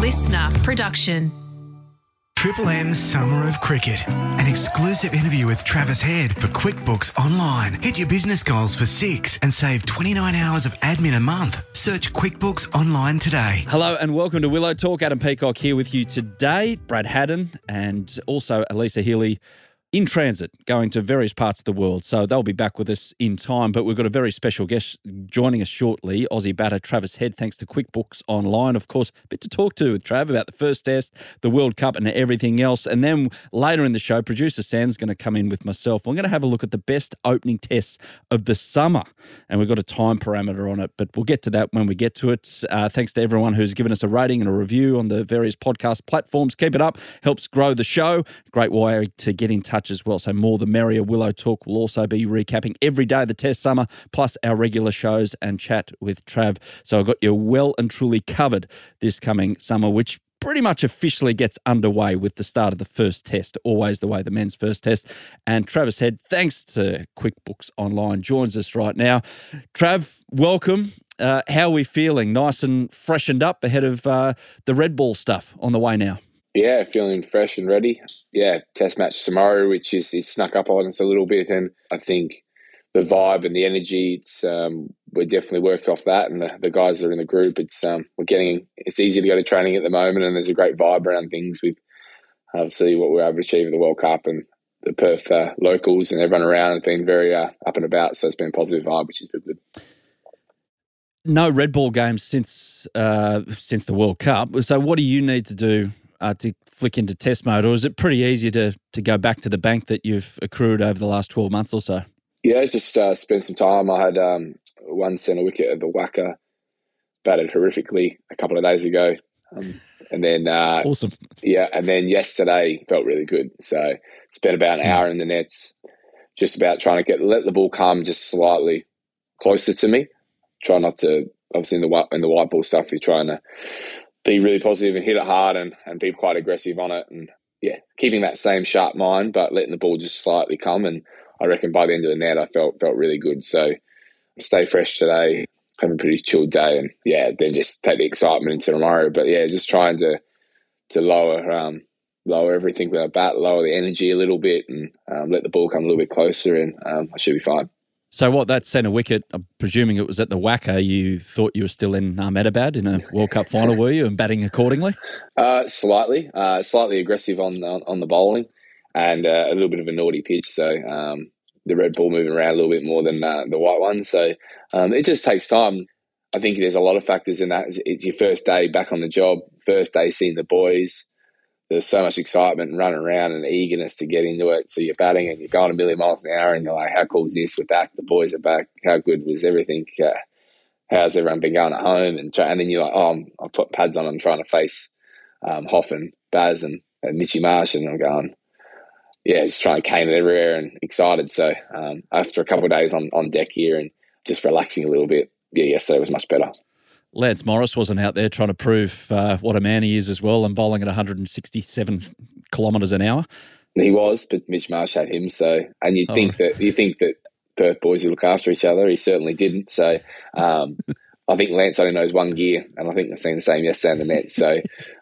LiSTNR production. Triple M's Summer of Cricket. An exclusive interview with Travis Head for QuickBooks Online. Hit your business goals for six and save 29 hours of admin a month. Search QuickBooks Online today. Hello and welcome to Willow Talk. Adam Peacock here with you today. Brad Haddin and also Alyssa Healy in transit going to various parts of the world. So they'll be back with us in time. But we've got a very special guest joining us shortly, Aussie batter Travis Head, thanks to QuickBooks Online. Of course, a bit to talk to with Trav about the first test, the World Cup, and everything else. And then later in the show, producer Sam's going to come in with myself. We're going to have a look at the best opening tests of the summer. And we've got a time parameter on it, but we'll get to that when we get to it. Uh, thanks to everyone who's given us a rating and a review on the various podcast platforms. Keep it up, helps grow the show. Great way to get in touch as well. So more the merrier. Willow Talk will also be recapping every day of the test summer, plus our regular shows and chat with Trav. So I've got you well and truly covered this coming summer, which pretty much officially gets underway with the start of the first test, always the way the men's first test. And Travis Head, thanks to QuickBooks Online, joins us right now. Trav, welcome. Uh, how are we feeling? Nice and freshened up ahead of uh, the red ball stuff on the way now. Yeah, feeling fresh and ready. Yeah, test match tomorrow, which is it snuck up on us a little bit, and I think the vibe and the energy, it's um, we're definitely working off that, and the, the guys that are in the group, it's um, we're getting it's easy to go to training at the moment, and there's a great vibe around things with obviously what we're able to achieve at the World Cup and the Perth uh, locals and everyone around has been very uh, up and about, so it's been a positive vibe, which is good. No red ball games since uh, since the World Cup. So, what do you need to do uh, to flick into test mode, or is it pretty easy to to go back to the bank that you've accrued over the last twelve months or so? Yeah, just uh, spent some time. I had um, one centre wicket at the WACA, batted horrifically a couple of days ago, um, and then uh, awesome. Yeah, and then yesterday felt really good. So spent about an hour in the nets, just about trying to get let the ball come just slightly closer to me. Try not to obviously in the in the white ball stuff. You're trying to be really positive and hit it hard and, and be quite aggressive on it. And yeah, keeping that same sharp mind, but letting the ball just slightly come. And I reckon by the end of the net, I felt felt really good. So stay fresh today, have a pretty chilled day, and yeah, then just take the excitement into tomorrow. But yeah, just trying to to lower um, lower everything with our bat, lower the energy a little bit, and um, let the ball come a little bit closer, and um, I should be fine. So, what that centre wicket? I'm presuming it was at the WACA. You thought you were still in Ahmedabad in a World Cup final, were you, and batting accordingly? Uh, slightly, uh, slightly aggressive on, on, on the bowling, and uh, a little bit of a naughty pitch. So um, the red ball moving around a little bit more than uh, the white one. So um, it just takes time. I think there's a lot of factors in that. It's your first day back on the job, first day seeing the boys there's so much excitement and running around and eagerness to get into it. So you're batting and you're going a million miles an hour, and you're like, "How cool is this? We're back. The boys are back. How good was everything? Uh, how's everyone been going at home?" And try, and then you're like, "Oh, I'm, I put pads on. I'm trying to face um, Hoff and Baz and, and Mitchy Marsh, and I'm going." Yeah, just trying to cane it everywhere and excited. So um, after a couple of days on, on deck here and just relaxing a little bit, yeah, yesterday was much better. Lance Morris wasn't out there trying to prove uh, what a man he is as well and bowling at 167 kilometres an hour. He was, but Mitch Marsh had him. So, and you'd oh. think that you think that Perth boys would look after each other. He certainly didn't. So, um, I think Lance only knows one gear, and I think I've seen the same yesterday in the net. So,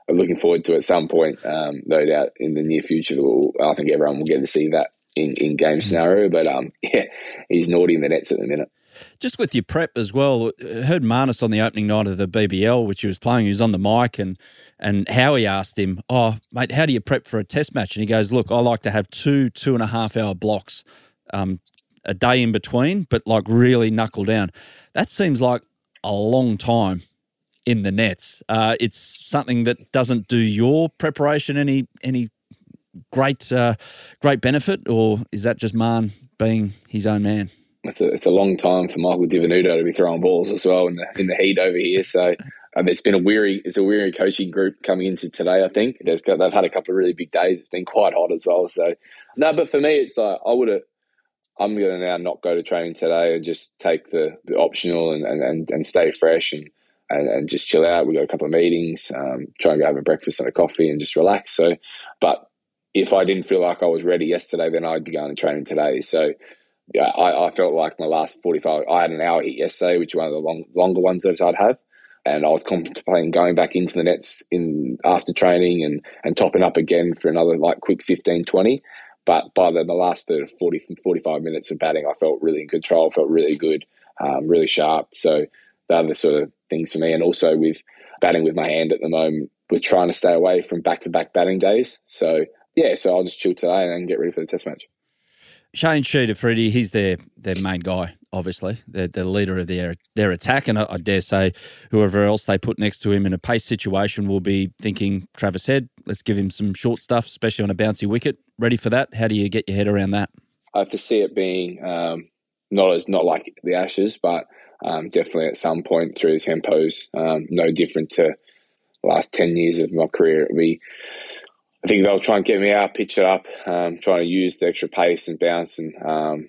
I'm looking forward to at some point, um, no doubt, in the near future. We'll, I think everyone will get to see that in, in game scenario. But um, yeah, he's naughty in the nets at the minute. Just with your prep as well, I heard Marnus on the opening night of the BBL, which he was playing. He was on the mic, and and Howie asked him, "Oh, mate, how do you prep for a test match?" And he goes, "Look, I like to have two two and a half hour blocks, um, a day in between, but like really knuckle down." That seems like a long time in the nets. Uh, it's something that doesn't do your preparation any any great uh, great benefit, or is that just Marn being his own man? It's a, it's a long time for Michael Di Venuto to be throwing balls as well in the in the heat over here. So um, it's been a weary it's a weary coaching group coming into today. I think they've got, they've had a couple of really big days. It's been quite hot as well. So no, but for me, it's like I would have. I'm going to now not go to training today and just take the, the optional and, and, and and stay fresh and, and, and just chill out. We've got a couple of meetings, um, try and go have a breakfast and a coffee and just relax. So, but if I didn't feel like I was ready yesterday, then I'd be going to training today. So I, I, felt like my last 45, I had an hour hit yesterday, which is one of the long, longer ones that I'd have. and I was contemplating going back into the nets in after training and and topping up again for another like quick 15, 20. But by the, the last 30, 40, 45 minutes of batting, I felt really in control, felt really good, um, really sharp. So that are the sort of things for me. And also with batting with my hand at the moment, with trying to stay away from back to back batting days. So yeah, so I'll just chill today and get ready for the test match. Shaheen Shah Afridi, he's their their main guy, obviously. They're the leader of their their attack, and I, I, dare say whoever else they put next to him in a pace situation will be thinking Travis Head. Let's give him some short stuff, especially on a bouncy wicket. Ready for that? How do you get your head around that? I foresee it being um, not as not like the Ashes, but um, definitely at some point through his tempos, um, no different to last ten years of my career. It'll be I think they'll try and get me out, pitch it up, um, trying to use the extra pace and bounce and um,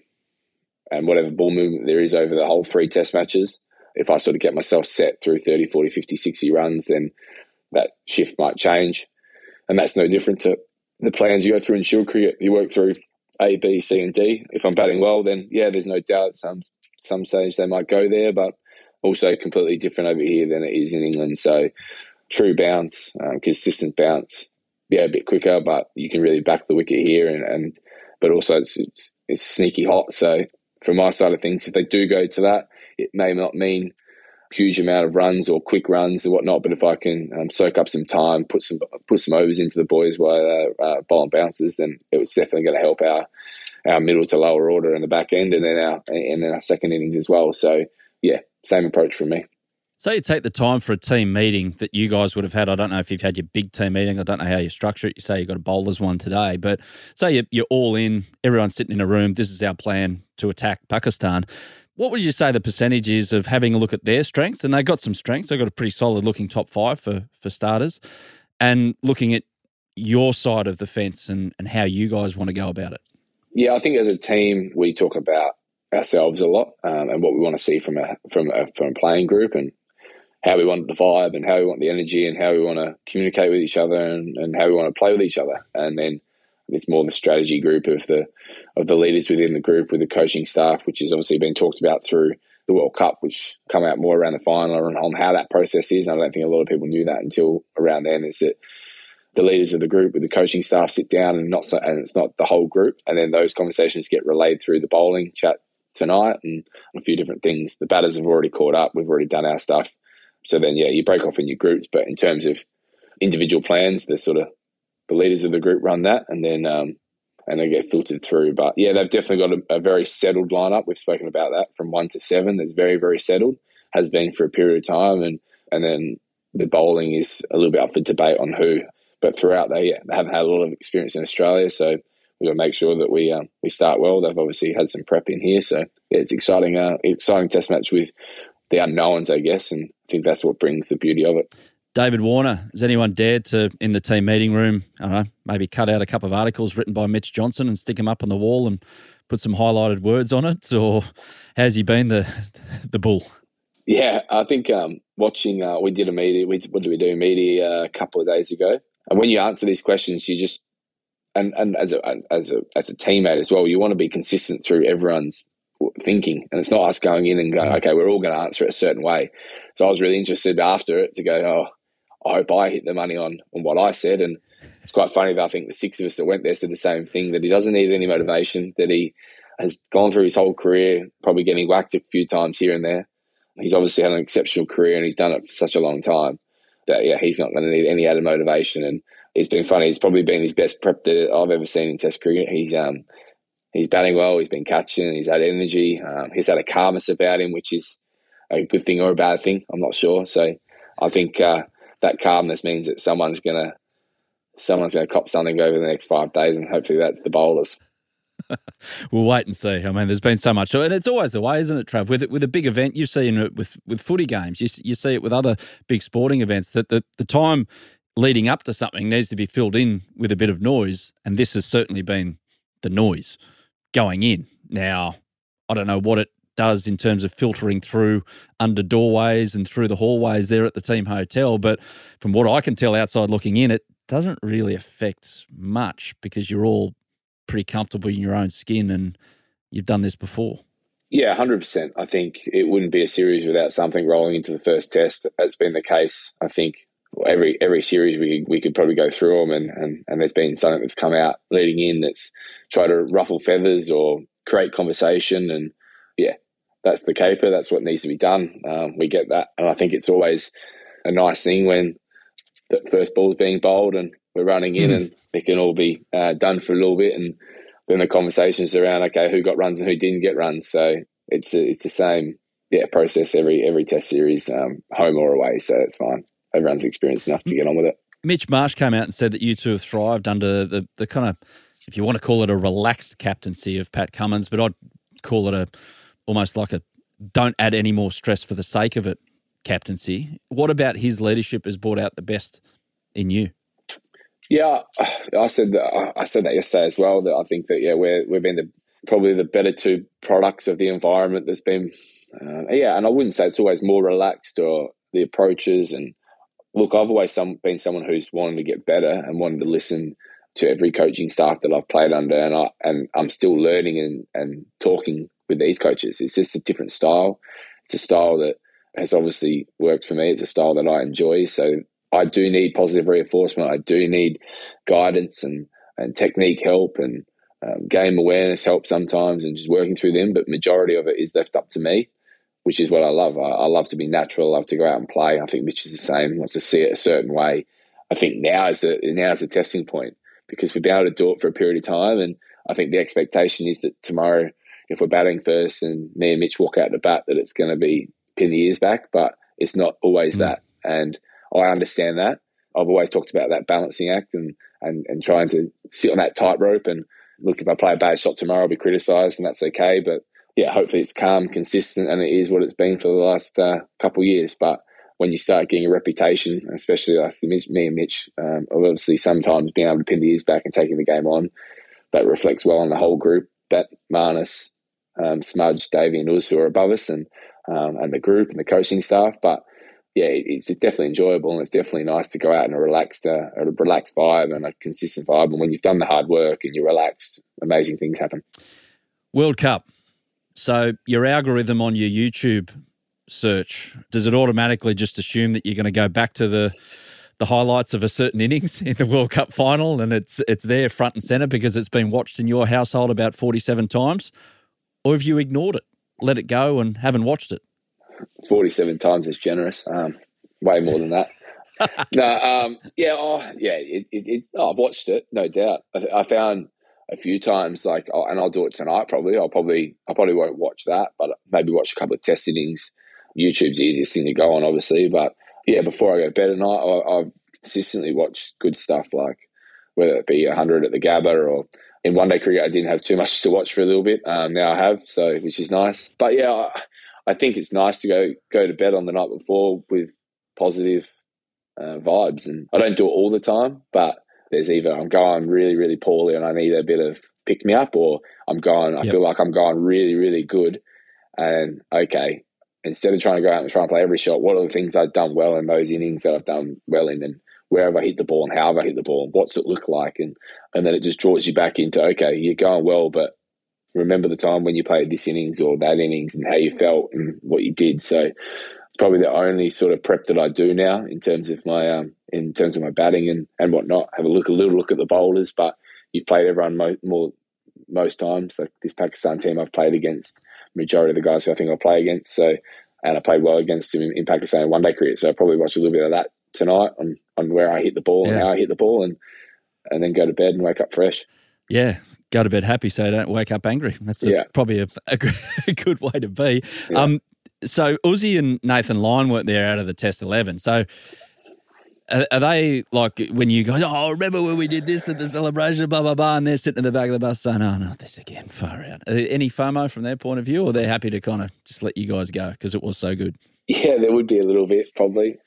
and whatever ball movement there is over the whole three test matches. If I sort of get myself set through 30, 40, 50, 60 runs, then that shift might change. And that's no different to the plans you go through in Shield cricket. You work through A, B, C, and D. If I'm batting well, then yeah, there's no doubt some some stage they might go there, but also completely different over here than it is in England. So true bounce, um, consistent bounce, yeah, a bit quicker, but you can really back the wicket here, and, and but also it's, it's, it's sneaky hot. So from my side of things, if they do go to that, it may not mean huge amount of runs or quick runs or whatnot. But if I can um, soak up some time, put some put some overs into the boys while they're uh, bowling bounces, then it was definitely going to help our our middle to lower order in the back end, and then our and then our second innings as well. So yeah, same approach from me. Say you take the time for a team meeting that you guys would have had. I don't know if you've had your big team meeting. I don't know how you structure it. You say you've got a bowlers one today, but say you're, you're all in, everyone's sitting in a room. This is our plan to attack Pakistan. What would you say the percentage is of having a look at their strengths? And they got some strengths. They've got a pretty solid looking top five for, for starters. And looking at your side of the fence and, and how you guys want to go about it. Yeah, I think as a team, we talk about ourselves a lot um, and what we want to see from a from a, from a playing group and how we want the vibe and how we want the energy and how we want to communicate with each other and, and how we want to play with each other. And then it's more the strategy group of the of the leaders within the group with the coaching staff, which has obviously been talked about through the World Cup, which come out more around the final and on how that process is. I don't think a lot of people knew that until around then. Is that the leaders of the group with the coaching staff sit down and not so, and it's not the whole group, and then those conversations get relayed through the bowling chat tonight and a few different things. The batters have already caught up. We've already done our stuff. So then, yeah, you break off in your groups. But in terms of individual plans, the sort of the leaders of the group run that, and then um, and they get filtered through. But yeah, they've definitely got a, a, very settled lineup. We've spoken about that from one to seven. That's very very settled. Has been for a period of time, and and then the bowling is a little bit up for debate on who. But throughout, they, yeah, they haven't had a lot of experience in Australia, so we've got to make sure that we um, we start well. They've obviously had some prep in here, so yeah, it's exciting. Uh, exciting test match with the unknowns, I guess, and I think that's what brings the beauty of it. David Warner, has anyone dared to, in the team meeting room, I don't know, maybe cut out a couple of articles written by Mitch Johnson and stick them up on the wall and put some highlighted words on it, or has he been the the bull? Yeah, I think um, watching. Uh, we did a media. We what did we do? Media a couple of days ago, and when you answer these questions, you just and and as a as a as a teammate as well, you want to be consistent through everyone's thinking, and it's not us going in and going, mm. okay, we're all going to answer it a certain way. So I was really interested after it to go, oh, I hope I hit the money on on what I said, and it's quite funny that I think the six of us that went there said the same thing that he doesn't need any motivation, that he has gone through his whole career, probably getting whacked a few times here and there. He's obviously had an exceptional career and he's done it for such a long time that yeah, he's not going to need any added motivation. And it's been funny. It's probably been his best prep that I've ever seen in Test cricket. He's um he's batting well. He's been catching. He's had energy. Um, he's had a calmness about him, which is a good thing or a bad thing. I'm not sure. So I think uh, that calmness means that someone's gonna someone's gonna cop something over the next five days, and hopefully that's the bowlers. we'll wait and see. I mean, there's been so much, and it's always the way, isn't it, Trav? With with a big event, you see it with with footy games, you you see it with other big sporting events that the the time leading up to something needs to be filled in with a bit of noise, and this has certainly been the noise going in. Now, I don't know what it does in terms of filtering through under doorways and through the hallways there at the team hotel, but from what I can tell outside looking in, it doesn't really affect much because you're all pretty comfortable in your own skin and you've done this before. Yeah, hundred percent. I think it wouldn't be a series without something rolling into the first test. That's been the case. I think every every series we we could probably go through them, and and, and there's been something that's come out leading in that's tried to ruffle feathers or create conversation, and yeah, that's the caper. That's what needs to be done. Um, we get that, and I think it's always a nice thing when the first ball is being bowled and we're running in, mm. and it can all be uh, done for a little bit, and then the conversations around okay, who got runs and who didn't get runs. So it's a, it's the same yeah process every every test series, um, home or away. So it's fine. Everyone's experienced enough to get on with it. Mitch Marsh came out and said that you two have thrived under the the kind of if you want to call it a relaxed captaincy of Pat Cummins, but I'd call it a almost like a don't add any more stress for the sake of it captaincy. What about his leadership has brought out the best in you? Yeah, I said that, I said that yesterday as well. That I think that yeah, we're we've been the probably the better two products of the environment that's been. Uh, yeah, and I wouldn't say it's always more relaxed or the approaches and look. I've always some, been someone who's wanted to get better and wanted to listen to every coaching staff that I've played under, and I and I'm still learning and and talking with these coaches. It's just a different style. It's a style that has obviously worked for me. It's a style that I enjoy. So I do need positive reinforcement. I do need guidance and and technique help and um, game awareness help sometimes, and just working through them. But majority of it is left up to me, which is what I love. I, I love to be natural. I love to go out and play. I think Mitch is the same. Wants to see it a certain way. I think now is a now is a testing point because we've been able to do it for a period of time. And I think the expectation is that tomorrow, if we're batting first and me and Mitch walk out the bat, that it's going to be pin the ears back. But it's not always mm. that. And I understand that. I've always talked about that balancing act and, and, and trying to sit on that tightrope. And look, if I play a bad shot tomorrow, I'll be criticised and that's okay. But yeah, hopefully it's calm, consistent, and it is what it's been for the last uh, couple of years. But when you start getting a reputation, especially like me and Mitch, um, obviously sometimes being able to pin the ears back and taking the game on, that reflects well on the whole group. That Marnus, um, Smudge, Davey, and us who are above us, and um, and the group and the coaching staff. But yeah, it's definitely enjoyable and it's definitely nice to go out in a relaxed, uh, a relaxed vibe and a consistent vibe. And when you've done the hard work and you're relaxed, amazing things happen. World Cup. So your algorithm on your YouTube search, does it automatically just assume that you're going to go back to the the highlights of a certain innings in the World Cup final and it's it's there front and center because it's been watched in your household about 47 times? Or have you ignored it, let it go and haven't watched it? 47 times is generous. Um, way more than that. no, um, yeah, oh, yeah, it, it, it's, oh, I've watched it, no doubt. I, I found a few times, like, oh, and I'll do it tonight probably. I'll probably, I probably won't watch that, but maybe watch a couple of test innings YouTube's the easiest thing to go on, obviously. But yeah, before I go to bed at night, I, have consistently watched good stuff, like whether it be 100 at the Gabba or in one day cricket, I didn't have too much to watch for a little bit. Um, now I have, so which is nice. But yeah, I, I, think it's nice to go go to bed on the night before with positive uh, vibes, and I don't do it all the time, but there's either I'm going really really poorly and I need a bit of pick me up, or I'm going I yep. feel like I'm going really really good, and okay, instead of trying to go out and try and play every shot, what are the things I've done well in those innings that I've done well in, and where have I hit the ball, and how have I hit the ball, and what's it look like, and and then it just draws you back into okay, you're going well, but remember the time when you played this innings or that innings and how you felt and what you did. So it's probably the only sort of prep that I do now in terms of my um, in terms of my batting and and whatnot. Have a look a little look at the bowlers, but you've played everyone mo- more most times. Like this Pakistan team I've played against majority of the guys who I think I'll play against. So, and I played well against him in, in Pakistan one day cricket. So I'll probably watch a little bit of that tonight on, on where I hit the ball yeah. and how I hit the ball and, and then go to bed and wake up fresh. Yeah, go to bed happy so you don't wake up angry. That's a, yeah. probably a, a, good way to be. Yeah. Um, so Uzi and Nathan Lyon weren't there out of the Test 11. So are, are, they like when you go, oh, remember when we did this at the celebration, blah, blah, blah, and they're sitting in the back of the bus saying, oh, not this again, far out. any FOMO from their point of view, or they're happy to kind of just let you guys go because it was so good? Yeah, there would be a little bit, probably.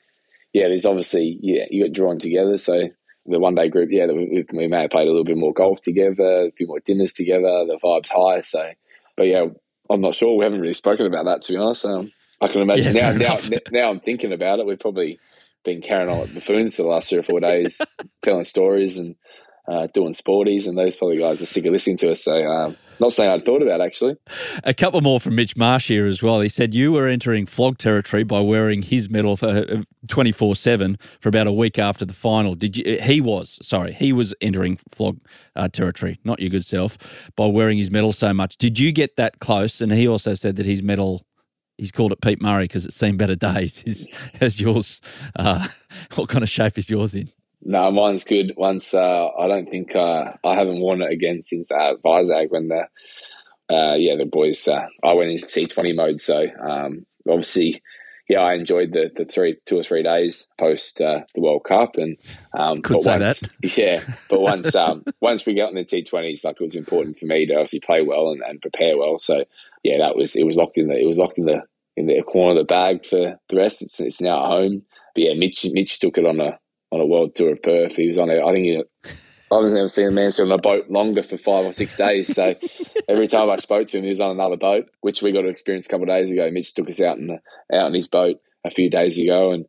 Yeah, there's obviously, yeah, you got drawn together. So the one day group, yeah, we, we may have played a little bit more golf together, a few more dinners together, the vibe's high. So, but yeah, I'm not sure. We haven't really spoken about that, to be honest. Um, I can imagine yeah, now, now, now I'm thinking about it. We've probably been carrying on like buffoons for the last three or four days, telling stories and uh, doing sporties, and those probably guys are sick of listening to us. So um, not saying I'd thought about actually. A couple more from Mitch Marsh here as well. He said you were entering flog territory by wearing his medal for uh, twenty four seven for about a week after the final. Did you? He was sorry. He was entering flog uh, territory, not your good self, by wearing his medal so much. Did you get that close? And he also said that his medal. He's called it Pete Murray because it's seen better days. Is, as yours, uh, what kind of shape is yours in? No, mine's good. Once uh, I don't think uh, I haven't worn it again since uh, Vizag when the uh, yeah the boys uh, I went into T twenty mode. So um, obviously, yeah, I enjoyed the the three two or three days post uh, the World Cup and um, could say once, that. Yeah, but once um, once we got in the T twenties, like it was important for me to obviously play well and, and prepare well. So yeah, that was it was locked in the it was locked in the in the corner of the bag for the rest. It's, it's now at home. But yeah, Mitch Mitch took it on a on a world tour of Perth. He was on it. I think he, I have never seen a man sit on a boat longer for five or six days. So every time I spoke to him, he was on another boat, which we got to experience a couple of days ago. Mitch took us out in the, out on his boat a few days ago, and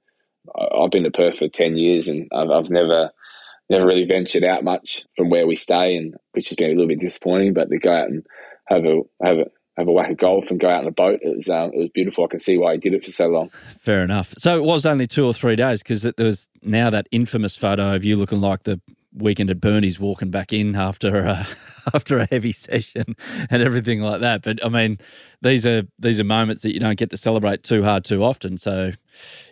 I've been to Perth for ten years, and I've, I've never never really ventured out much from where we stay, and which has been a little bit disappointing. But to go out and have a have a have a whack of golf and go out on a boat. It was um, it was beautiful. I can see why he did it for so long. Fair enough. So it was only two or three days because there was now that infamous photo of you looking like the weekend at Bernie's walking back in after a, after a heavy session and everything like that. But I mean, these are these are moments that you don't get to celebrate too hard too often. So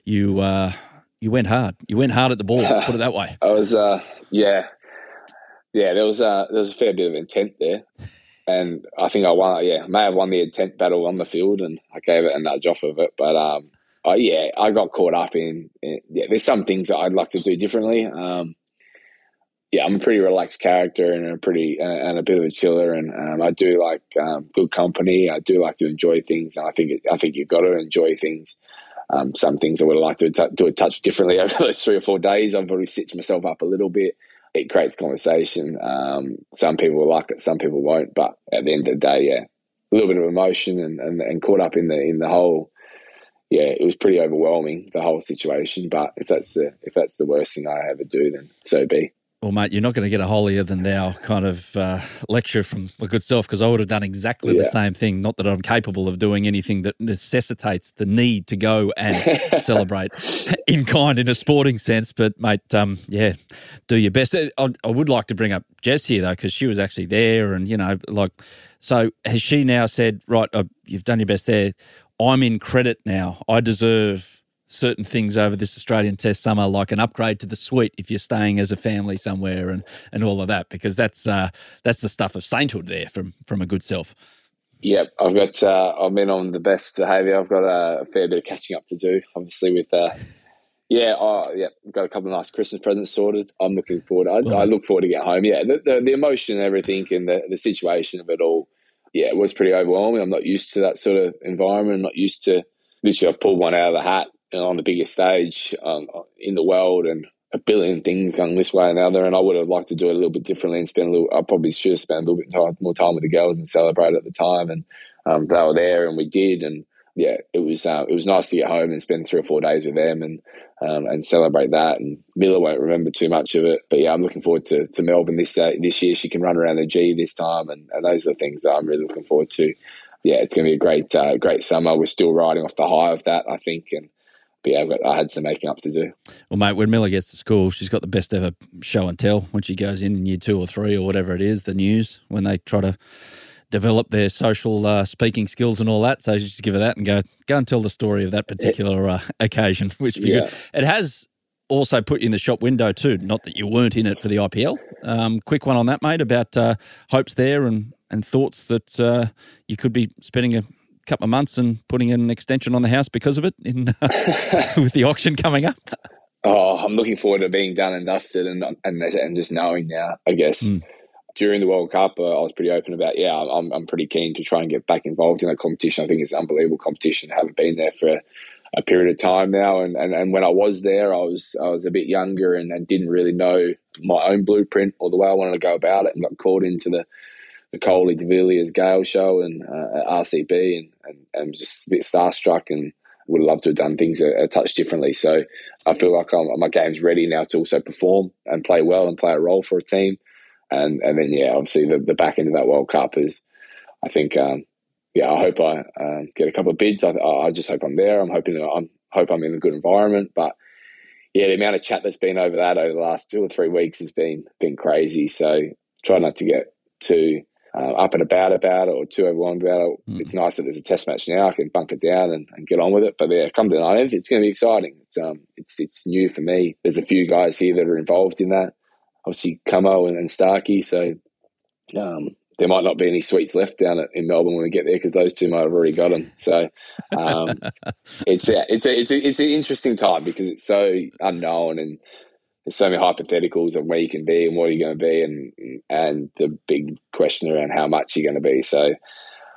you uh, you went hard. You went hard at the ball. put it that way. I was uh, yeah. Yeah, there was uh, there was a fair bit of intent there and I think I won. Yeah, may have won the intent battle on the field, and I gave it a nudge off of it. But um, I, yeah, I got caught up in, in, Yeah, there's some things that I'd like to do differently. Um, yeah, I'm a pretty relaxed character and a pretty and a bit of a chiller, and um, I do like um, good company. I do like to enjoy things, and I think I think you've got to enjoy things. Um, some things I would like to t- do a touch differently over those three or four days. I've probably stitched myself up a little bit it creates conversation. Um, some people will like it, some people won't. But at the end of the day, yeah, a little bit of emotion and, and, and caught up in the in the whole. Yeah, it was pretty overwhelming the whole situation. But if that's the if that's the worst thing I ever do, then so be. Well, mate, you're not going to get a holier than thou kind of uh, lecture from my good self because I would have done exactly yeah. the same thing. Not that I'm capable of doing anything that necessitates the need to go and celebrate in kind in a sporting sense. But, mate, um, yeah, do your best. I, I, would like to bring up Jess here, though, because she was actually there. And, you know, like, so has she now said, right, uh, you've done your best there. I'm in credit now. I deserve certain things over this Australian Test summer, like an upgrade to the suite if you're staying as a family somewhere, and and all of that, because that's uh, that's the stuff of sainthood there from from a good self. Yep, I've got. Uh, I've been on the best behaviour. I've got a fair bit of catching up to do, obviously with. Uh, yeah, oh, yeah, got a couple of nice Christmas presents sorted. I'm looking forward. I, well, I look forward to get home. Yeah, the, the, the emotion and everything, and the the situation of it all. Yeah, it was pretty overwhelming. I'm not used to that sort of environment. I'm not used to. Literally, I've pulled one out of the hat on the biggest stage um, in the world and a billion things going this way and the other. And I would have liked to do it a little bit differently and spend a little, I probably should have spent a little bit more time with the girls and celebrate at the time. And um, they were there and we did. And yeah, it was, uh, it was nice to get home and spend three or four days with them and, um, and celebrate that. And Miller won't remember too much of it, but yeah, I'm looking forward to, to Melbourne this, uh, this year. She can run around the G this time. And, and those are the things that I'm really looking forward to. Yeah, it's going to be a great, uh, great summer. We're still riding off the high of that, I think. And, but yeah, got, i had some making up to do. Well, mate, when Miller gets to school, she's got the best ever show and tell when she goes in in year two or three or whatever it is, the news, when they try to develop their social uh, speaking skills and all that. So just give her that and go go and tell the story of that particular uh, occasion, which be yeah. good. It has also put you in the shop window too. Not that you weren't in it for the IPL. Um, quick one on that, mate, about uh, hopes there and, and thoughts that uh, you could be spending a couple of months and putting an extension on the house because of it in uh, with the auction coming up? Oh, I'm looking forward to being done and dusted and and, and just knowing now. I guess mm. during the World Cup, uh, I was pretty open about yeah, I'm I'm pretty keen to try and get back involved in that competition. I think it's an unbelievable competition. I haven't been there for a, a period of time now, and, and and when I was there, I was I was a bit younger and, and didn't really know my own blueprint or the way I wanted to go about it, and got caught into the the Kohli de Villiers Gayle show and uh, at RCB and, and, and just a bit starstruck and would love to have done things a, a touch differently. So I feel like I'm, my game's ready now to also perform and play well and play a role for a team. And and then yeah, obviously the, the back end of that World Cup is I think, um, yeah, I hope I um, get a couple of bids. I, I just hope I'm there. I'm hoping I am hope I'm in a good environment. But yeah, the amount of chat that's been over that over the last two or three weeks has been been crazy. So try not to get too uh, up and about about it or too overwhelmed about it. Mm. It's nice that there's a test match now. I can bunk it down and, and get on with it. But yeah, come to the 19th, it's going to be exciting. It's um, it's it's new for me. There's a few guys here that are involved in that. Obviously, Camo and, and Starkey. So um, there might not be any sweets left down at, in Melbourne when we get there because those two might have already got them. So um, it's a, it's a, it's a, it's an interesting time because it's so unknown and there's so many hypotheticals of where you can be and what you're going to be and and the big question around how much you're going to be. So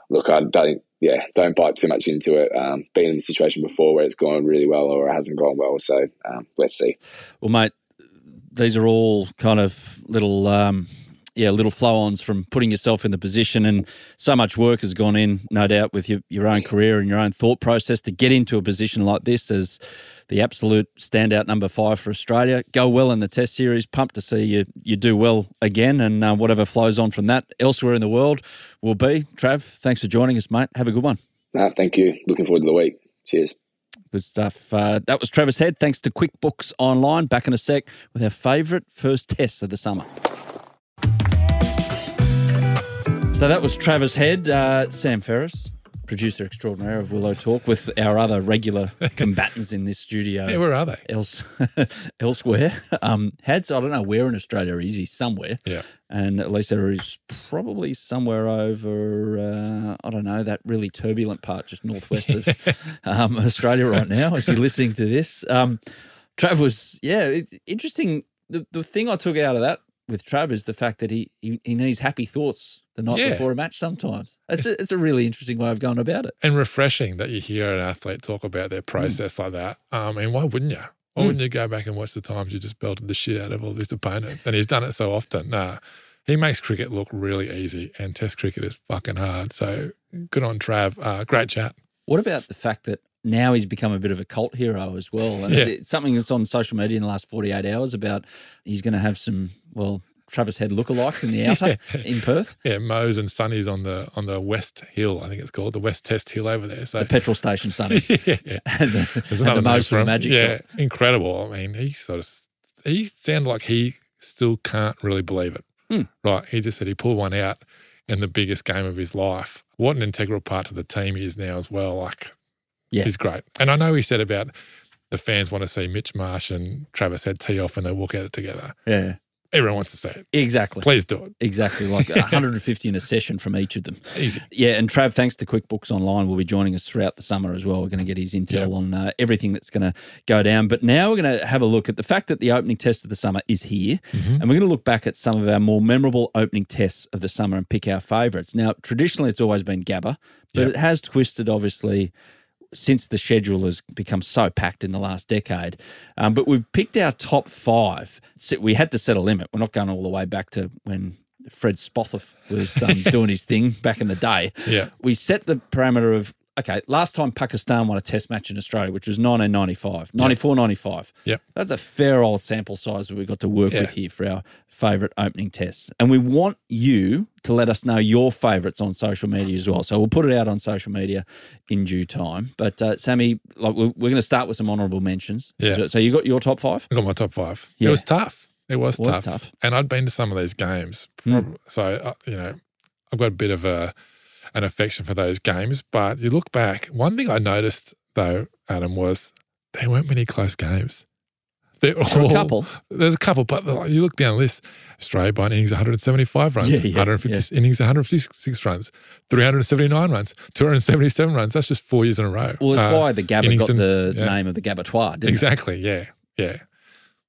look, I don't yeah don't bite too much into it. Um, been in the situation before where it's gone really well or it hasn't gone well. So um, let's see. Well, mate, these are all kind of little. Um yeah, little flow ons from putting yourself in the position. And so much work has gone in, no doubt, with your, your own career and your own thought process to get into a position like this as the absolute standout number five for Australia. Go well in the Test series. Pumped to see you you do well again, and uh, whatever flows on from that elsewhere in the world will be. Trav, thanks for joining us, mate. Have a good one. No, thank you. Looking forward to the week. Cheers. Good stuff. Uh, that was Travis Head. Thanks to QuickBooks Online. Back in a sec with our favourite first tests of the summer. So that was Travis Head, uh, Sam Ferris, producer extraordinaire of Willow Talk, with our other regular combatants in this studio. Yeah, where are they? Else, elsewhere. Um, Hads, I don't know where in Australia is he, somewhere. Yeah. And Lisa is probably somewhere over, uh, I don't know, that really turbulent part just northwest of um, Australia right now as you're listening to this. Um, Trav was, yeah, it's interesting. The, the thing I took out of that with Trav is the fact that he, he, he needs happy thoughts the night yeah. before a match sometimes. It's, it's, a, it's, a, really interesting way of going about it. And refreshing that you hear an athlete talk about their process mm. like that. Um, and why wouldn't you? Why mm. wouldn't you go back and watch the times you just belted the shit out of all these opponents? And he's done it so often. Nah, he makes cricket look really easy, and Test cricket is fucking hard. So good on Trav. Uh, great chat. What about the fact that now he's become a bit of a cult hero as well? And yeah. it's something that's on social media in the last 48 hours about he's going to have some, well, Travis Head lookalikes in the outer yeah. in Perth. Yeah, Mo's and Sunny's on the on the West Hill, I think it's called the West Test Hill over there. So the petrol station Sunny's. yeah, yeah. and the, There's another and the for the Magic. Yeah, shop. incredible. I mean, he sort of he sounded like he still can't really believe it. Mm. Right, he just said he pulled one out in the biggest game of his life. What an integral part of the team he is now as well. Like, yeah, he's great. And I know he said about the fans want to see Mitch Marsh and Travis Head tee off when they walk out together. Yeah. Everyone wants to see it. Exactly. Please do it. Exactly. Like 150 in a session from each of them. Easy. Yeah. And Trav, thanks to QuickBooks Online, will be joining us throughout the summer as well. We're going to get his intel yep. on uh, everything that's going to go down. But now we're going to have a look at the fact that the opening test of the summer is here. Mm-hmm. And we're going to look back at some of our more memorable opening tests of the summer and pick our favourites. Now, traditionally, it's always been Gabba, but yep. it has twisted, obviously since the schedule has become so packed in the last decade. Um, but we've picked our top five. We had to set a limit. We're not going all the way back to when Fred Spofforth was um, doing his thing back in the day. Yeah. We set the parameter of okay, last time Pakistan won a test match in Australia, which was 1995, 94, yep. 95. Yep. That's a fair old sample size that we've got to work yeah. with here for our favourite opening tests. And we want you to let us know your favourites on social media as well. So we'll put it out on social media in due time. But uh, Sammy, like we're, we're going to start with some honourable mentions. Yeah. So, so, you got your top five? I got my top five. Yeah. It was tough. It was, it was tough. tough. And I'd been to some of these games. Mm. So, uh, you know, I've got a bit of a an affection for those games. But you look back, one thing I noticed though, Adam, was there weren't many close games. There all, a couple. There's a couple, but you look down the list. Australia by innings 175 runs, yeah, yeah, 150 yeah. innings 156 runs, 379 runs, 277 runs. That's just four years in a row. Well, that's uh, why the Gabba got and, the name of the Gabbatoir, didn't exactly, it? yeah, yeah.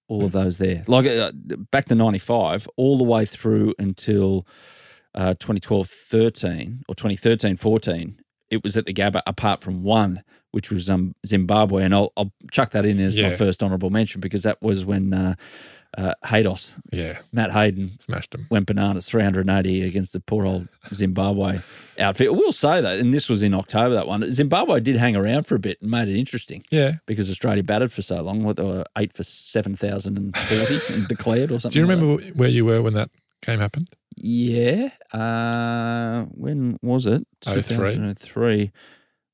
All of those there. Like uh, back to 95, all the way through until uh, 2012 13 or 2013 14, it was at the Gabba, apart from one, which was um, Zimbabwe. And I'll, I'll chuck that in as yeah. my first honourable mention because that was when uh, uh, Haydos, yeah, Matt Hayden, smashed him, went bananas, 380 against the poor old Zimbabwe outfit. We'll say that, and this was in October, that one. Zimbabwe did hang around for a bit and made it interesting. Yeah. Because Australia batted for so long. What, they were eight for 7,040 and declared or something. Do you remember like where you were when that game happened? Yeah. Uh, when was it? 03. 2003.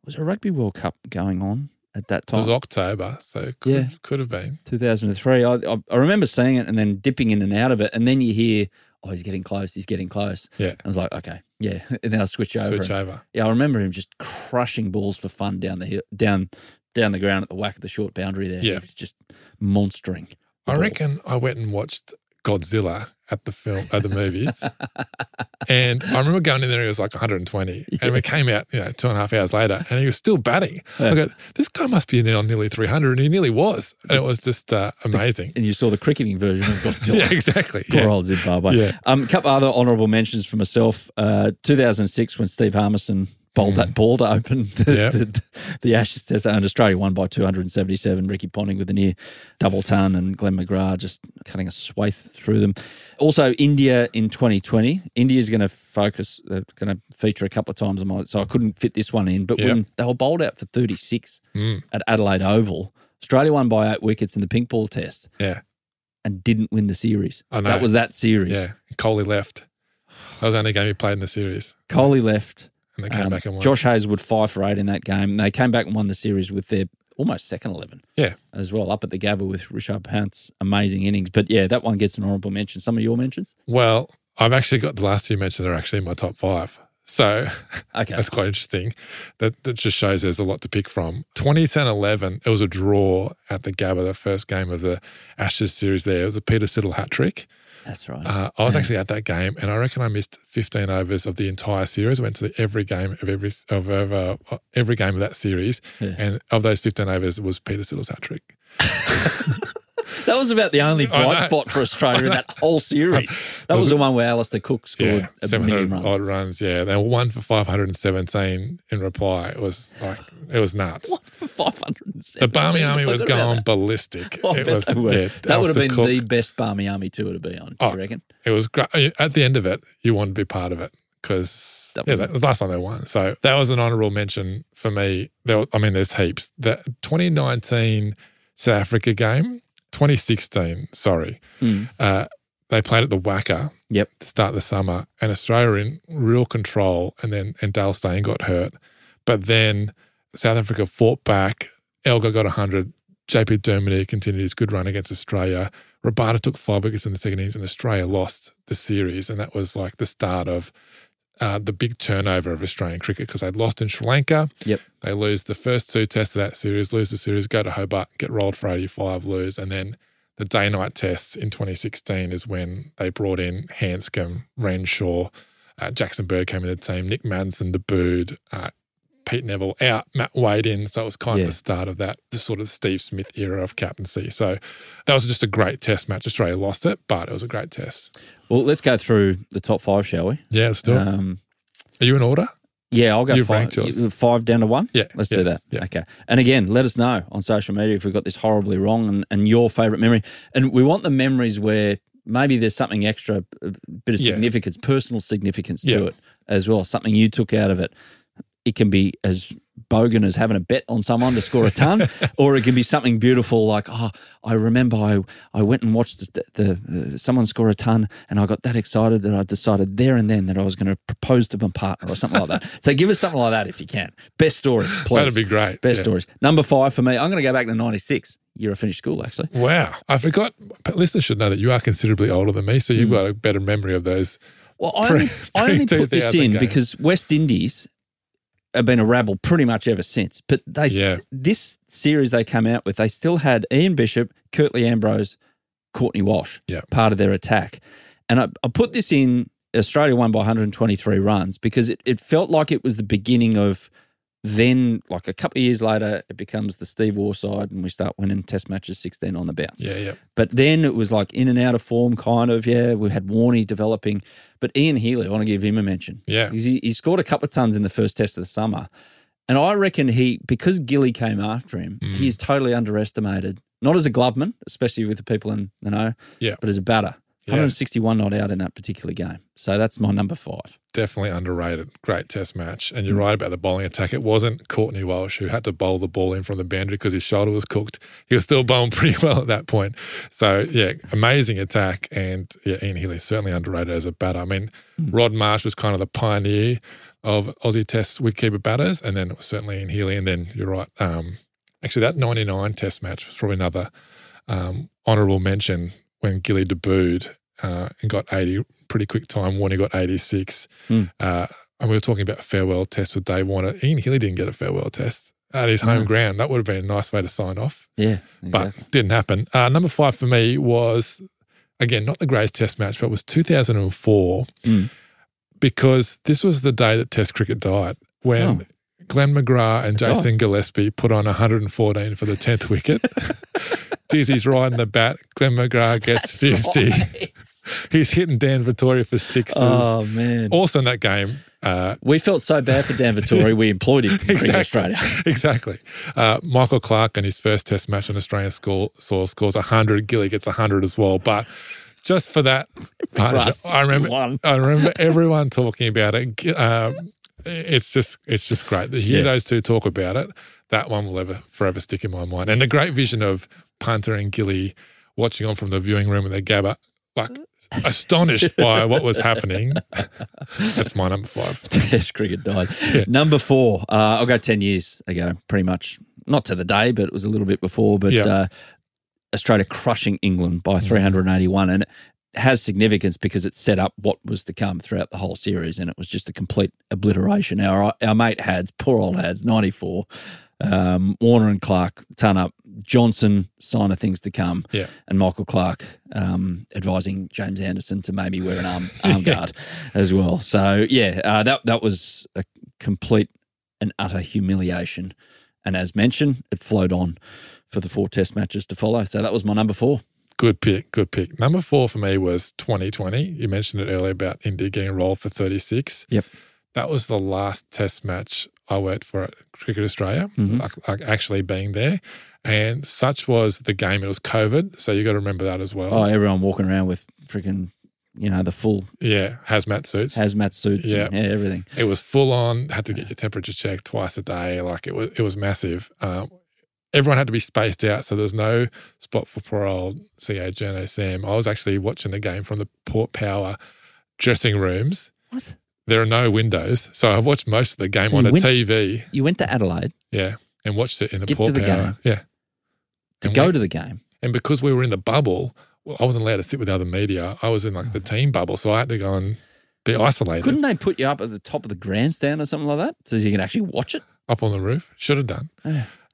Was a Rugby World Cup going on at that time? It was October, so it could, Yeah. could have been. 2003. I, I, I remember seeing it and then dipping in and out of it. And then you hear, oh, he's getting close. He's getting close. Yeah. I was like, okay, yeah. And then I'll switch over. Switch and- over. Yeah, I remember him just crushing balls for fun down the hill, down down the ground at the WACA the short boundary there. Yeah. He was just monstering. I ball. reckon I went and watched Godzilla at the film at the movies, and I remember going in there. He was like 120, and we came out, you know, two and a half hours later, and he was still batting. I go, this guy must be on nearly 300, and he nearly was, and it was just uh, amazing. And you saw the cricketing version of Godzilla. yeah, exactly. Poor Yeah. old Zimbabwe. Yeah. Um, a couple other honourable mentions for myself. Uh, 2006 when Steve Harmison bowled that ball to open the, Mm. Yeah. the, the Ashes Test, and Australia won by 277. Ricky Ponting with a near double ton, and Glenn McGrath just cutting a swathe through them. Also, India in 2020. India is going to focus, uh, going to feature a couple of times on my, so I couldn't fit this one in. But Yeah. when they were bowled out for 36 Mm, at Adelaide Oval, Australia won by eight wickets in the pink ball test yeah, and didn't win the series. I know. That was that series. yeah. Kohli left. That was the only game he played in the series, Kohli left. And they came Um, back and won. Josh Hazlewood five for eight in that game. And they came back and won the series with their almost second eleven. Yeah. as well up at the Gabba with Rishabh Pant's amazing innings. But yeah, that one gets an honourable mention. Some of your mentions. Well, I've actually got the last few mentioned are actually in my top five. So Okay, That's quite interesting. That that just shows there's a lot to pick from. 2010 11, it was a draw at the Gabba, the first game of the Ashes series there. It was a Peter Siddle hat trick. That's right. Uh, I was Yeah. actually at that game and I reckon I missed 15 overs of the entire series. I went to the, every game of every of, of uh, every game of that series. Yeah. And of those 15 overs, it was Peter Siddle's hat trick. that was about the only bright spot for Australia in that whole series. That was, Was the one where Alastair Cook scored Yeah, a million 700 runs. odd runs. Yeah, they were one for 517 in reply. It was like, it was nuts. What for five hundred and The? Barmy Army was going ballistic. Oh, it was, yeah, that would have been Cook. the best Barmy Army tour to be on. Oh, you reckon? It was great. Uh, at the end of it, you wanted to be part of it because That yeah, was- that was the last time they won. So that was an honourable mention for me. There, were- I mean, there's heaps. The 2019 South Africa game, 2016, sorry, Mm. uh, they played at the WACA Yep. to start the summer, and Australia were in real control, and then and Dale Steyn got hurt, but then South Africa fought back. Elgar got 100. JP Duminy continued his good run against Australia. Rabada took five wickets in the second innings, and Australia lost the series, and that was like the start of uh, the big turnover of Australian cricket because they'd lost in Sri Lanka. Yep. They lose the first two tests of that series, lose the series, go to Hobart, get rolled for 85, lose, and then the day night tests in 2016 is when they brought in Handscomb, Renshaw, uh, Jackson Bird came in the team, Nic Maddinson debuted, uh, Pete Nevill out, Matt Wade in. So it was kind Yeah. of the start of that, the sort of Steve Smith era of captaincy. So that was just a great test match. Australia lost it, but it was a great test. Well, let's go through the top five, shall we? Yeah, let's do it. Um, Are you in order? Yeah, I'll go You've five, five down to one. Yeah, Let's yeah, do that. yeah. Okay. And again, let us know on social media if we've got this horribly wrong and, and your favourite memory. And we want the memories where maybe there's something extra, a bit of Yeah. significance, personal significance to Yeah. it as well, something you took out of it. It can be as bogan as having a bet on someone to score a ton, or it can be something beautiful like, oh, I remember I, I went and watched the, the uh, someone score a ton, and I got that excited that I decided there and then that I was going to propose to my partner or something like that. So give us something like that if you can. Best story, please. That'd be great. Best Yeah. stories. Number five for me. I'm going to go back to '96. Year I finished school, actually. Wow. I forgot. Listeners should know that you are considerably older than me. So you've got a better memory of those. Well, I Pre- only, I only put this in games. because West Indies have been a rabble pretty much ever since. But they Yeah. this series they came out with, they still had Ian Bishop, Curtly Ambrose, Courtney Walsh, Yeah. part of their attack. And I, I put this in Australia won by 123 runs because it, it felt like it was the beginning of then, like a couple of years later, it becomes the Steve Waugh side and we start winning test matches 16 on the bounce. Yeah, yeah. But then it was like in and out of form, kind of. Yeah, we had Warney developing. But Ian Healy, I want to give him a mention. Yeah. He, he scored a couple of tons in the first test of the summer. And I reckon he, because Gilly came after him, Mm. he's totally underestimated. Not as a gloveman, especially with the people in you know, Yeah. but as a batter. Yeah. 161 not out in that particular game. So that's my number five. definitely underrated. Great test match. And Mm. you're right about the bowling attack. It wasn't Courtney Walsh who had to bowl the ball in from the boundary because his shoulder was cooked. He was still bowling pretty well at that point. So, yeah, amazing attack. And yeah, Ian Healy certainly underrated as a batter. I mean, Mm. Rod Marsh was kind of the pioneer of Aussie Test wicketkeeper batters. And then it was certainly Ian Healy. And then you're right. Um, actually, that 99 test match was probably another um, honourable mention when Gilly debuted uh, and got 80 pretty quick time. Warner got 86. Hmm. Uh, and we were talking about farewell test with Dave Warner. Ian Healy didn't get a farewell test at his home No. ground. That would have been a nice way to sign off, Yeah, but didn't happen. Uh, number five for me was, again, not the greatest test match, but it was 2004 Mm. because this was the day that Test cricket died when Oh. Glenn McGrath and Oh. Jason Gillespie put on 114 for the 10th wicket. Dizzy's riding the bat. Glenn McGrath gets 50. He's hitting Dan Vettori for sixes. Oh man, Also in that game, uh, we felt so bad for Dan Vettori. we employed him in exactly, Australia. exactly. Uh, Michael Clarke in his first Test match on Australian score, soil scores 100. Gilly gets 100 as well. But just for that partnership, I remember, I remember everyone talking about it. Um, it's just, it's just great to hear Yeah. those two talk about it. That one will ever, forever stick in my mind. And the great vision of Punter and Gilly watching on from the viewing room with their gabba, like astonished by what was happening. That's my number five. Test cricket died. Number four, uh, I'll go 10 years ago, pretty much. Not to the day, but it was a little bit before. But Yeah. uh, Australia crushing England by 381. And has significance because it set up what was to come throughout the whole series. And it was just a complete obliteration. Our, our mate Hads, poor old Hads, 94. Um, Warner and Clarke, ton up. Johnson, sign of things to come. Yeah. And Michael Clarke um, advising James Anderson to maybe wear an arm, arm guard as well. So, yeah, uh, that, that was a complete and utter humiliation. And as mentioned, it flowed on for the four test matches to follow. So that was my number four. Good pick, good pick. Number four for me was 2020. You mentioned it earlier about India getting rolled for 36. Yep. That was the last test match I worked for at Cricket Australia, Mhm. like, like actually being there. And such was the game. It was COVID. So you got to remember that as well. Oh, everyone walking around with freaking, you know, the full yeah, hazmat suits. hazmat suits Yeah. and yeah, everything. it was full on. Had to get your temperature checked twice a day. Like it was, it was massive. Um, everyone had to be spaced out, so there's no spot for poor old CA Journo Sam. I was actually watching the game from the Port Power dressing rooms. What? There are no windows, so I've watched most of the game So on a went- TV. You went to Adelaide Yeah, and watched it in the Get to Port the Power. game. Yeah, to And go to the game. and because we were in the bubble, well, I wasn't allowed to sit with other media. I was in like the oh. team bubble, so I had to go and be isolated Couldn't they put you up at the top of the grandstand or something like that so you can actually watch it? up on the roof. Should have done.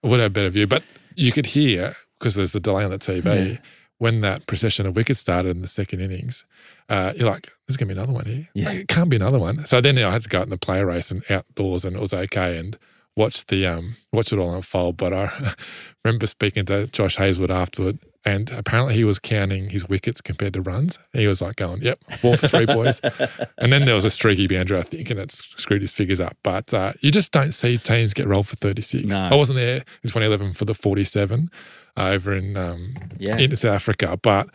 Would have a better view. But you could hear because there's the delay on the TV Yeah. when that procession of wickets started in the second innings. Uh, you're like, there's gonna be another one here. Yeah. Like, it can't be another one. So then I had to go out in the player race and outdoors, and it was okay and watch the um watch it all unfold. But I remember speaking to Josh Hazlewood afterward. And apparently he was counting his wickets compared to runs. He was like going, "Yep, four for three, boys." and then there was a streaky boundary, I think, and it screwed his figures up. But uh, you just don't see teams get rolled for 36. No. I wasn't there in 2011 for the 47 uh, over in um, Yeah. in South Africa, but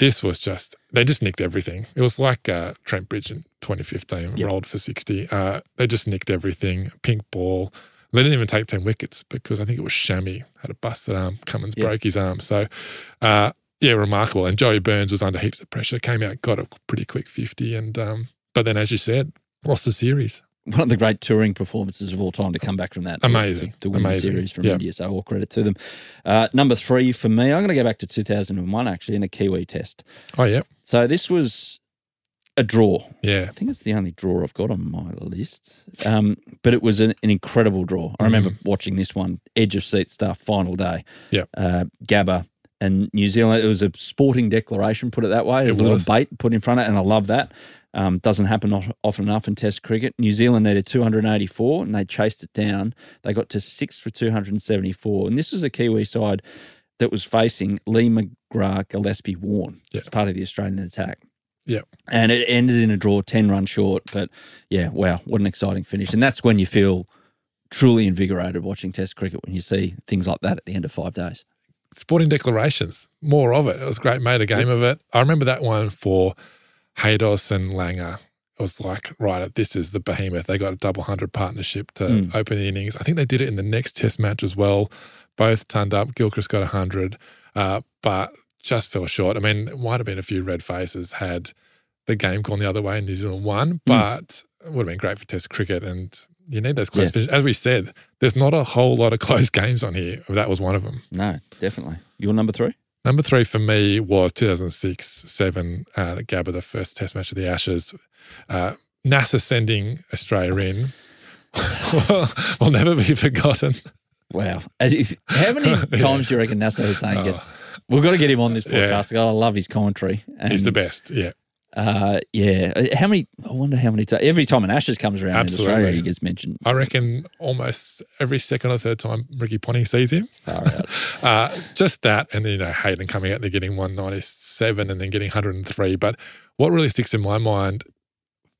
this was just they just nicked everything. It was like uh, Trent Bridge in 2015 Yep. rolled for 60. Uh, they just nicked everything. Pink ball. They didn't even take 10 wickets because I think it was Shami had a busted arm. Cummins Yeah. broke his arm. So, uh, yeah, remarkable. And Joey Burns was under heaps of pressure, came out, got a pretty quick 50. And, um, but then, as you said, lost the series. One of the great touring performances of all time to come back from that. Amazing. To, to win Amazing. the series from Yeah. India. So all credit to them. Uh, number three for me, I'm going to go back to 2001 actually in a Kiwi test. Oh, yeah. So this was a draw. Yeah. I think it's the only draw I've got on my list. Um, but it was an, an incredible draw. I remember watching this one, edge of seat stuff, final day. Yeah. Uh, Gabba and New Zealand. It was a sporting declaration, put it that way. There's It a little bait put in front of it, and I love that. Um, doesn't happen often enough in Test cricket. New Zealand needed 284, and they chased it down. They got to six for 274, and this was a Kiwi side that was facing Lee McGrath, Gillespie, Warne Yeah. as part of the Australian attack. Yeah. And it ended in a draw, 10 runs short. But yeah, wow, what an exciting finish. And that's when you feel truly invigorated watching Test cricket when you see things like that at the end of five days. sporting declarations, more of it. It was great, made a game of it. I remember that one for Haydos and Langer. It was like, right, this is the behemoth. They got a double hundred partnership to Mm. open the innings. I think they did it in the next test match as well. Both turned up. Gilchrist got 100, uh, but just fell short. I mean, it might have been a few red faces had the game gone the other way and New Zealand won, but it would have been great for Test cricket. And you need those close Yeah. finishes. As we said, there's not a whole lot of close games on here. That was one of them. No, definitely. Your number three? Number three for me was 2006 7 uh, Gabba, the first test match of the Ashes. Uh, Nasser sending Australia in will never be forgotten. Wow. How many times do you reckon Nasser Hussain Oh. gets? We've got to get him on this Yeah. podcast. I love his commentary. And, He's the best. Yeah. Uh, yeah. How many? I wonder how many times. Every time an Ashes comes around in Australia, he gets mentioned. I reckon almost every second or third time Ricky Ponting sees him. Far out. Uh, just that, and then you know Hayden coming out and getting 197 and then getting 103. But what really sticks in my mind,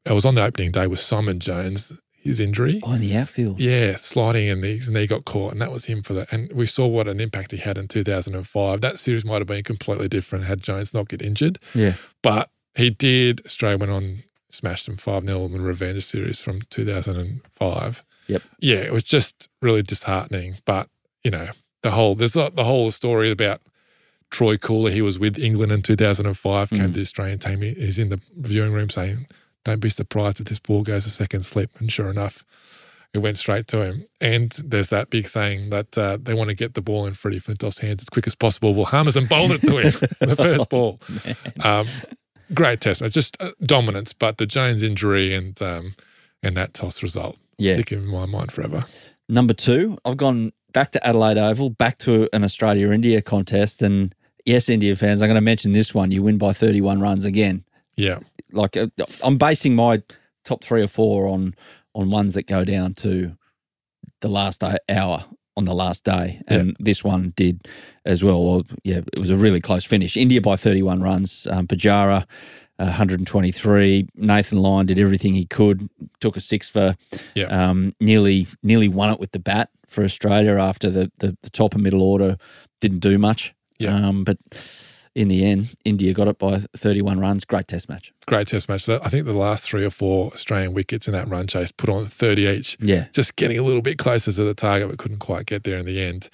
I was on the opening day with Simon Jones, his injury. Oh, in the outfield. Yeah, sliding and his knee got caught, and that was him for that. And we saw what an impact he had in 2005. That series might have been completely different had Jones not get injured, Yeah. but he did. Australia went on, smashed them 5 0 in the revenge series from 2005. Yep. Yeah, it was just really disheartening. But, you know, the whole, there's the whole story about Troy Cooley. He was with England in 2005, came Mm. to the Australian team. He's in the viewing room saying, don't be surprised if this ball goes a second slip. And sure enough, it went straight to him. And there's that big saying that uh, they want to get the ball in Freddie Flintoff's hands as quick as possible. Well, Harmison bowled it to him, the first ball. Um, great test match, just uh, dominance. But the Jones injury and um, and that toss result Yeah. stick in my mind forever. Number two, I've gone back to Adelaide Oval, back to an Australia India contest. And yes, India fans, I'm going to mention this one. You win by 31 runs again. Yeah, Like uh, I'm basing my top three or four on on ones that go down to the last hour on the last day, and this one did as well. Or, yeah, it was a really close finish. India by 31 runs. Um, Pujara. uh, 123. Nathan Lyon did everything he could. Took a six for. Yeah. Um, nearly nearly won it with the bat for Australia after the the, the top and middle order didn't do much. Yeah. Um, but in the end, India got it by 31 runs. Great test match. great test match. I think the last three or four Australian wickets in that run chase put on 30 each. Yeah. just getting a little bit closer to the target, but couldn't quite get there in the end.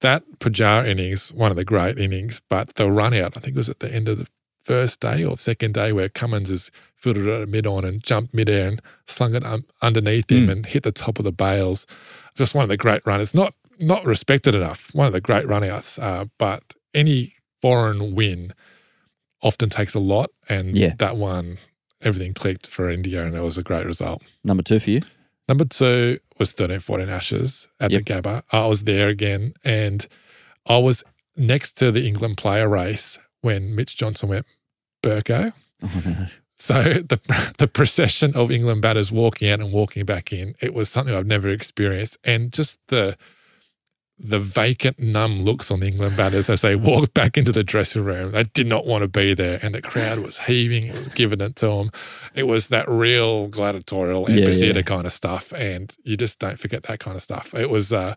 That Pujara innings, one of the great innings, but the run out, I think it was at the end of the first day or second day where Cummins has fielded it at mid on and jumped midair and slung it um, underneath him Mm. and hit the top of the bales. Just one of the great runners, not not respected enough. One of the great runouts, uh, but any foreign win often takes a lot, and Yeah. that one, everything clicked for India, and it was a great result. Number two for you. Number two was 13 14 Ashes at Yep. the Gabba. I was there again and I was next to the England player race when Mitch Johnson went Burko. Oh, no. So the the procession of England batters walking out and walking back in, it was something I've never experienced. And just the the vacant, numb looks on the England batters as they walked back into the dressing room. They did not want to be there. And the crowd was heaving, it was giving it to them. It was that real gladiatorial Yeah, amphitheater yeah. kind of stuff. And you just don't forget that kind of stuff. It was uh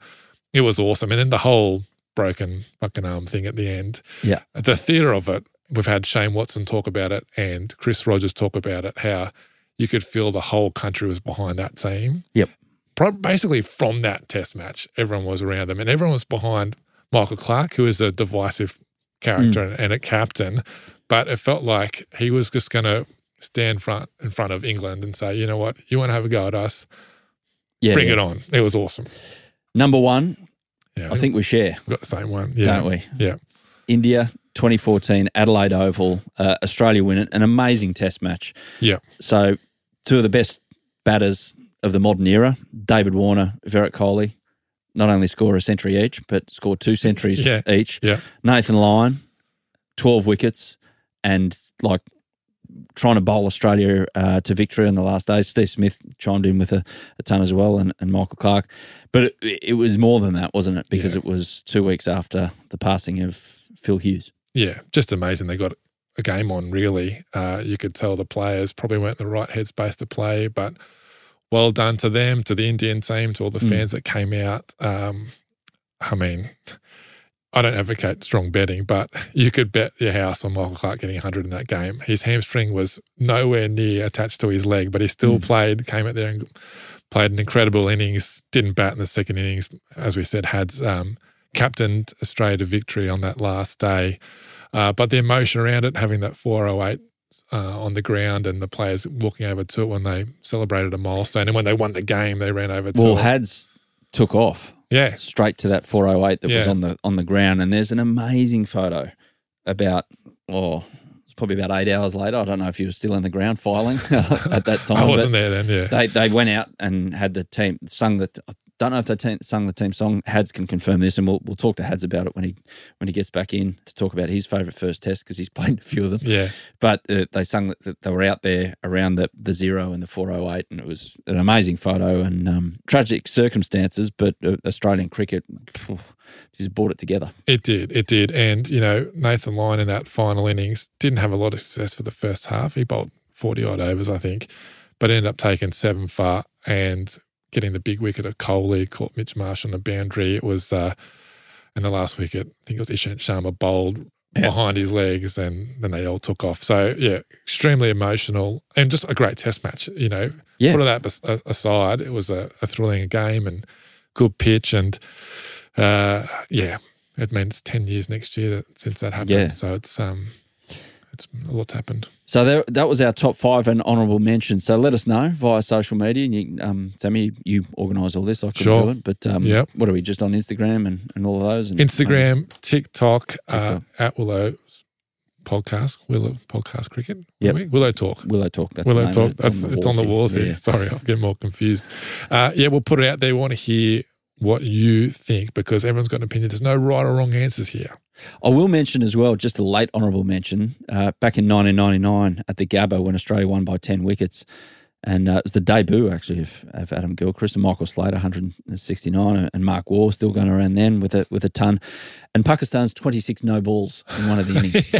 it was awesome. And then the whole broken fucking arm thing at the end. Yeah. The theatre of it, we've had Shane Watson talk about it and Chris Rogers talk about it, how you could feel the whole country was behind that team. Yep. Basically, from that test match, everyone was around them and everyone was behind Michael Clarke, who is a divisive character and, and a captain. But it felt like he was just going to stand front in front of England and say, you know what, you want to have a go at us? Yeah. Bring yeah. it on. It was awesome. Number one, Yeah, I think we share, we've got the same one. Yeah. don't we? Yeah. India 2014 Adelaide Oval, uh, Australia win it. An amazing test match. Yeah. So, two of the best batters of the modern era, David Warner, Virat Kohli, not only score a century each, but score two centuries Yeah. each. Yeah. Nathan Lyon, 12 wickets, and like trying to bowl Australia uh, to victory in the last days. Steve Smith chimed in with a, a ton as well, and, and Michael Clarke. But it, it was more than that, wasn't it? Because Yeah. it was two weeks after the passing of Phil Hughes. Yeah, just amazing. They got a game on, really. Uh, you could tell the players probably weren't in the right headspace to play, but well done to them, to the Indian team, to all the Mm. fans that came out. Um, I mean, I don't advocate strong betting, but you could bet your house on Michael Clarke getting 100 in that game. His hamstring was nowhere near attached to his leg, but he still Mm. played, came out there and played an incredible innings, didn't bat in the second innings. As we said, had um, captained Australia to victory on that last day. Uh, but the emotion around it, having that 408 uh, on the ground and the players walking over to it when they celebrated a milestone. And when they won the game, they ran over to Well, it. Hads took off yeah. straight to that 408 that was on the on the ground, and there's an amazing photo about oh. It's probably about eight hours later. I don't know if he was still in the ground filing at that time. I wasn't there then, yeah. they they went out and had the team sung the. Don't know if they te- sung the team song. Hads can confirm this, and we'll we'll talk to Hads about it when he when he gets back in to talk about his favourite first test because he's played a few of them. yeah. But uh, they sung that- they were out there around the the zero and the four oh eight, and it was an amazing photo and um, tragic circumstances. But uh, Australian cricket phew, just brought it together. It did. It did. And, you know, Nathan Lyon in that final innings didn't have a lot of success for the first half. He bowled 40 odd overs, I think, but ended up taking seven far and getting the big wicket of Kohli, caught Mitch Marsh on the boundary. It was, uh, in the last wicket, I think it was Ishant Sharma bowled Yeah. behind his legs and then they all took off. So, yeah, extremely emotional and just a great test match. You know, Yeah. put all that aside, it was a, a thrilling game and good pitch. And, uh, yeah, it means 10 years next year that, since that happened. Yeah. So it's, um, it's a lot's happened. So there, that was our top five and honourable mentions. So let us know via social media. And you, um, Sammy, you organise all this. I couldn't Sure. do it, but um, Yep. what are we just on Instagram and, and all of those? And, um, Instagram, TikTok, uh, at Willow podcast, Willow podcast cricket. Yeah? Willow talk. Willow Talk. That's Willow talk. it. That's it's on the walls here. Yeah. Sorry, I'm getting more confused. Uh, yeah, we'll put it out there. We want to hear what you think because everyone's got an opinion. There's no right or wrong answers here. I will mention as well, just a late honourable mention, uh, back in 1999 at the Gabba when Australia won by 10 wickets. And uh, it was the debut, actually, of, of Adam Gilchrist and Michael Slater, 169, and Mark Waugh still going around then with a, with a ton. And Pakistan's 26 no balls in one of the innings.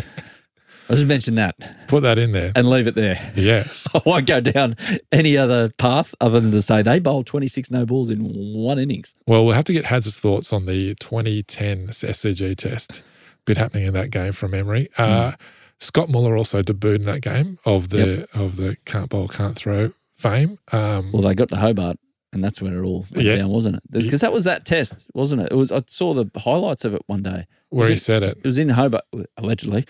I'll just mention that Put that in there. and leave it there. Yes. I won't go down any other path other than to say they bowled 26 no balls in one innings. Well, we'll have to get Hazard's thoughts on the 2010 SCG test. Bit happening in that game from memory. Uh, Hmm. Scott Muller also debuted in that game of the of the can't bowl, can't throw fame. Um, Well, they got to Hobart, and that's when it all went Yeah. down, wasn't it? Because that was that test, wasn't it? It was. I saw the highlights of it one day. where was he it- said it. It was in Hobart, allegedly,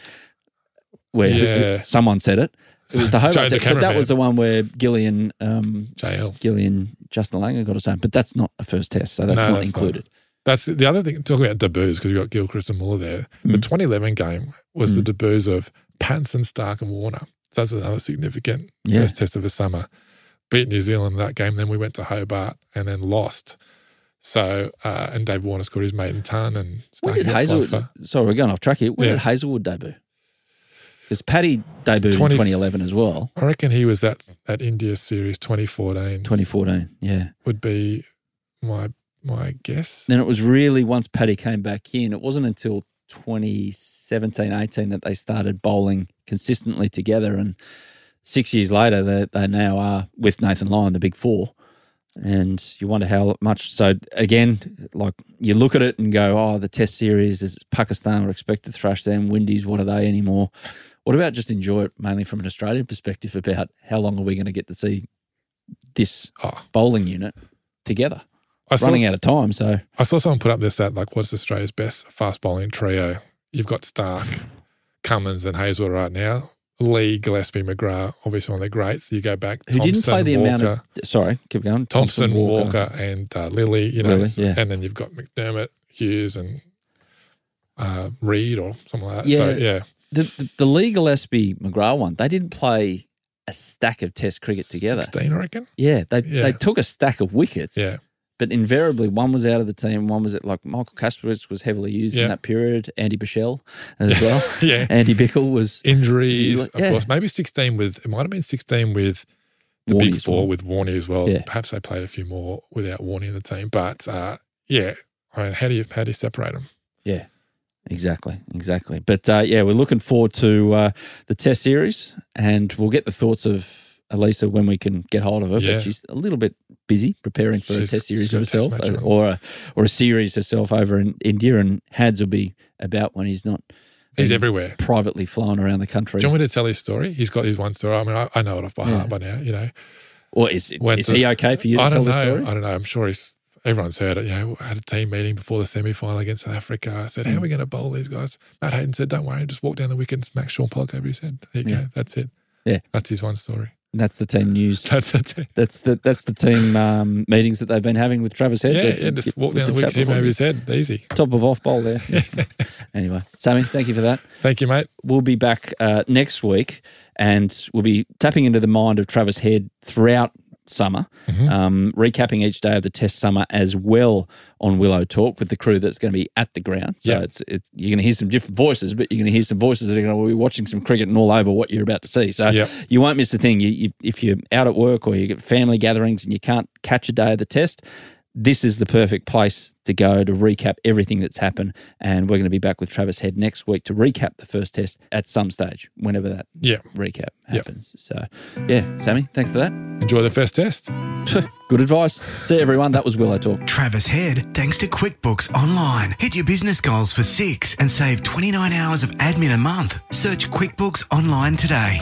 where Yeah. someone said it. It was the Joe, Hobart the but that was the one where Gillian, um, JL. Gillian, Justin Langer got us home. But that's not a first test, so that's No, not that's not. included. That's the, the other thing. Talking about debuts because you got Gilchrist and Muller there. The Mm. 2011 game was the debuts of Pattinson, Stark, and Warner. So that's another significant Yeah. first test of the summer. Beat New Zealand in that game. Then we went to Hobart and then lost. So uh, and Dave Warner scored his maiden ton and When Stark did five Hazlewood? for- Sorry, we're going off track here. When Yeah. did Hazlewood debut? Because Paddy debuted 20 in 2011 as well. I reckon he was at that India series 2014 2014, yeah. would be my my guess. Then it was really once Paddy came back in, it wasn't until 2017 18 that they started bowling consistently together. And six years later, they, they now are with Nathan Lyon, the big four. And you wonder how much. So, again, like you look at it and go, oh, the test series is Pakistan, we're expected to thrash them. Windies, what are they anymore? What about just enjoy it mainly from an Australian perspective about how long are we going to get to see this Oh, bowling unit together? I saw, Running out of time. So, I saw someone put up this stat like, what's Australia's best fast bowling trio? You've got Stark, Cummins, and Hazlewood right now. Lee, Gillespie, McGrath, obviously one of the greats. You go back. who didn't play the Walker, amount of sorry keep going Thomson, Walker, and uh, Lillee. You know, Lillee, yeah. and then you've got McDermott, Hughes, and uh, Reid or something like that. Yeah. So yeah, the, the the Lee Gillespie McGrath one they didn't play a stack of Test cricket together Sixteen, I reckon. yeah they Yeah. they took a stack of wickets Yeah, but invariably one was out of the team one was at like Michael Kasprowicz was heavily used Yeah. in that period Andy Bichel as well yeah. Andy Bichel was Injuries, You- of course. Maybe sixteen with it might have been sixteen with the Warney big four well. with Warney as well. Yeah. Perhaps they played a few more without Warney in the team, but uh, yeah. I mean, how do you how do you separate them? yeah Exactly, exactly. But uh, yeah, we're looking forward to uh, the Test series, and we'll get the thoughts of Alyssa when we can get hold of her, Yeah. but she's a little bit busy preparing for a test series she's test herself uh, or a, or a series herself over in India. And Hads will be about when he's not He's everywhere. privately flying around the country. Do you want me to tell his story? He's got his one story. I mean, I, I know it off by heart by now. You know, or is, is to- he okay for you to I don't the know. story? I don't know. I'm sure he's. Everyone's heard it. You know, had a team meeting before the semi final against South Africa. I said, "How are we going to bowl these guys?" Matt Hayden said, "Don't worry, just walk down the wicket and smack Shaun Pollock over his head." There you Yeah. go. That's it. Yeah. that's his one story. That's the team news. That's that's it. That's the that's the team um, meetings that they've been having with Travis Head. Yeah, yeah. Just walk down the chap wicket, him over his head. Easy. Top of off bowl there. anyway, Sammy, thank you for that. Thank you, mate. We'll be back uh, next week, and we'll be tapping into the mind of Travis Head throughout summer, Mm-hmm. um, recapping each day of the Test summer as well on Willow Talk with the crew that's going to be at the ground. So Yeah. it's, it's you're going to hear some different voices, but you're going to hear some voices that are going to be watching some cricket and all over what you're about to see. So Yep. you won't miss a thing. You, you, if you're out at work or you get family gatherings and you can't catch a day of the Test, this is the perfect place to go to recap everything that's happened. And we're going to be back with Travis Head next week to recap the first test at some stage, whenever that Yeah. recap happens. So, yeah, Sammy, thanks for that. Enjoy the first test. Good advice. See everyone. That was Willow Talk. Travis Head, thanks to QuickBooks Online. Hit your business goals for six and save 29 hours of admin a month. Search QuickBooks Online today.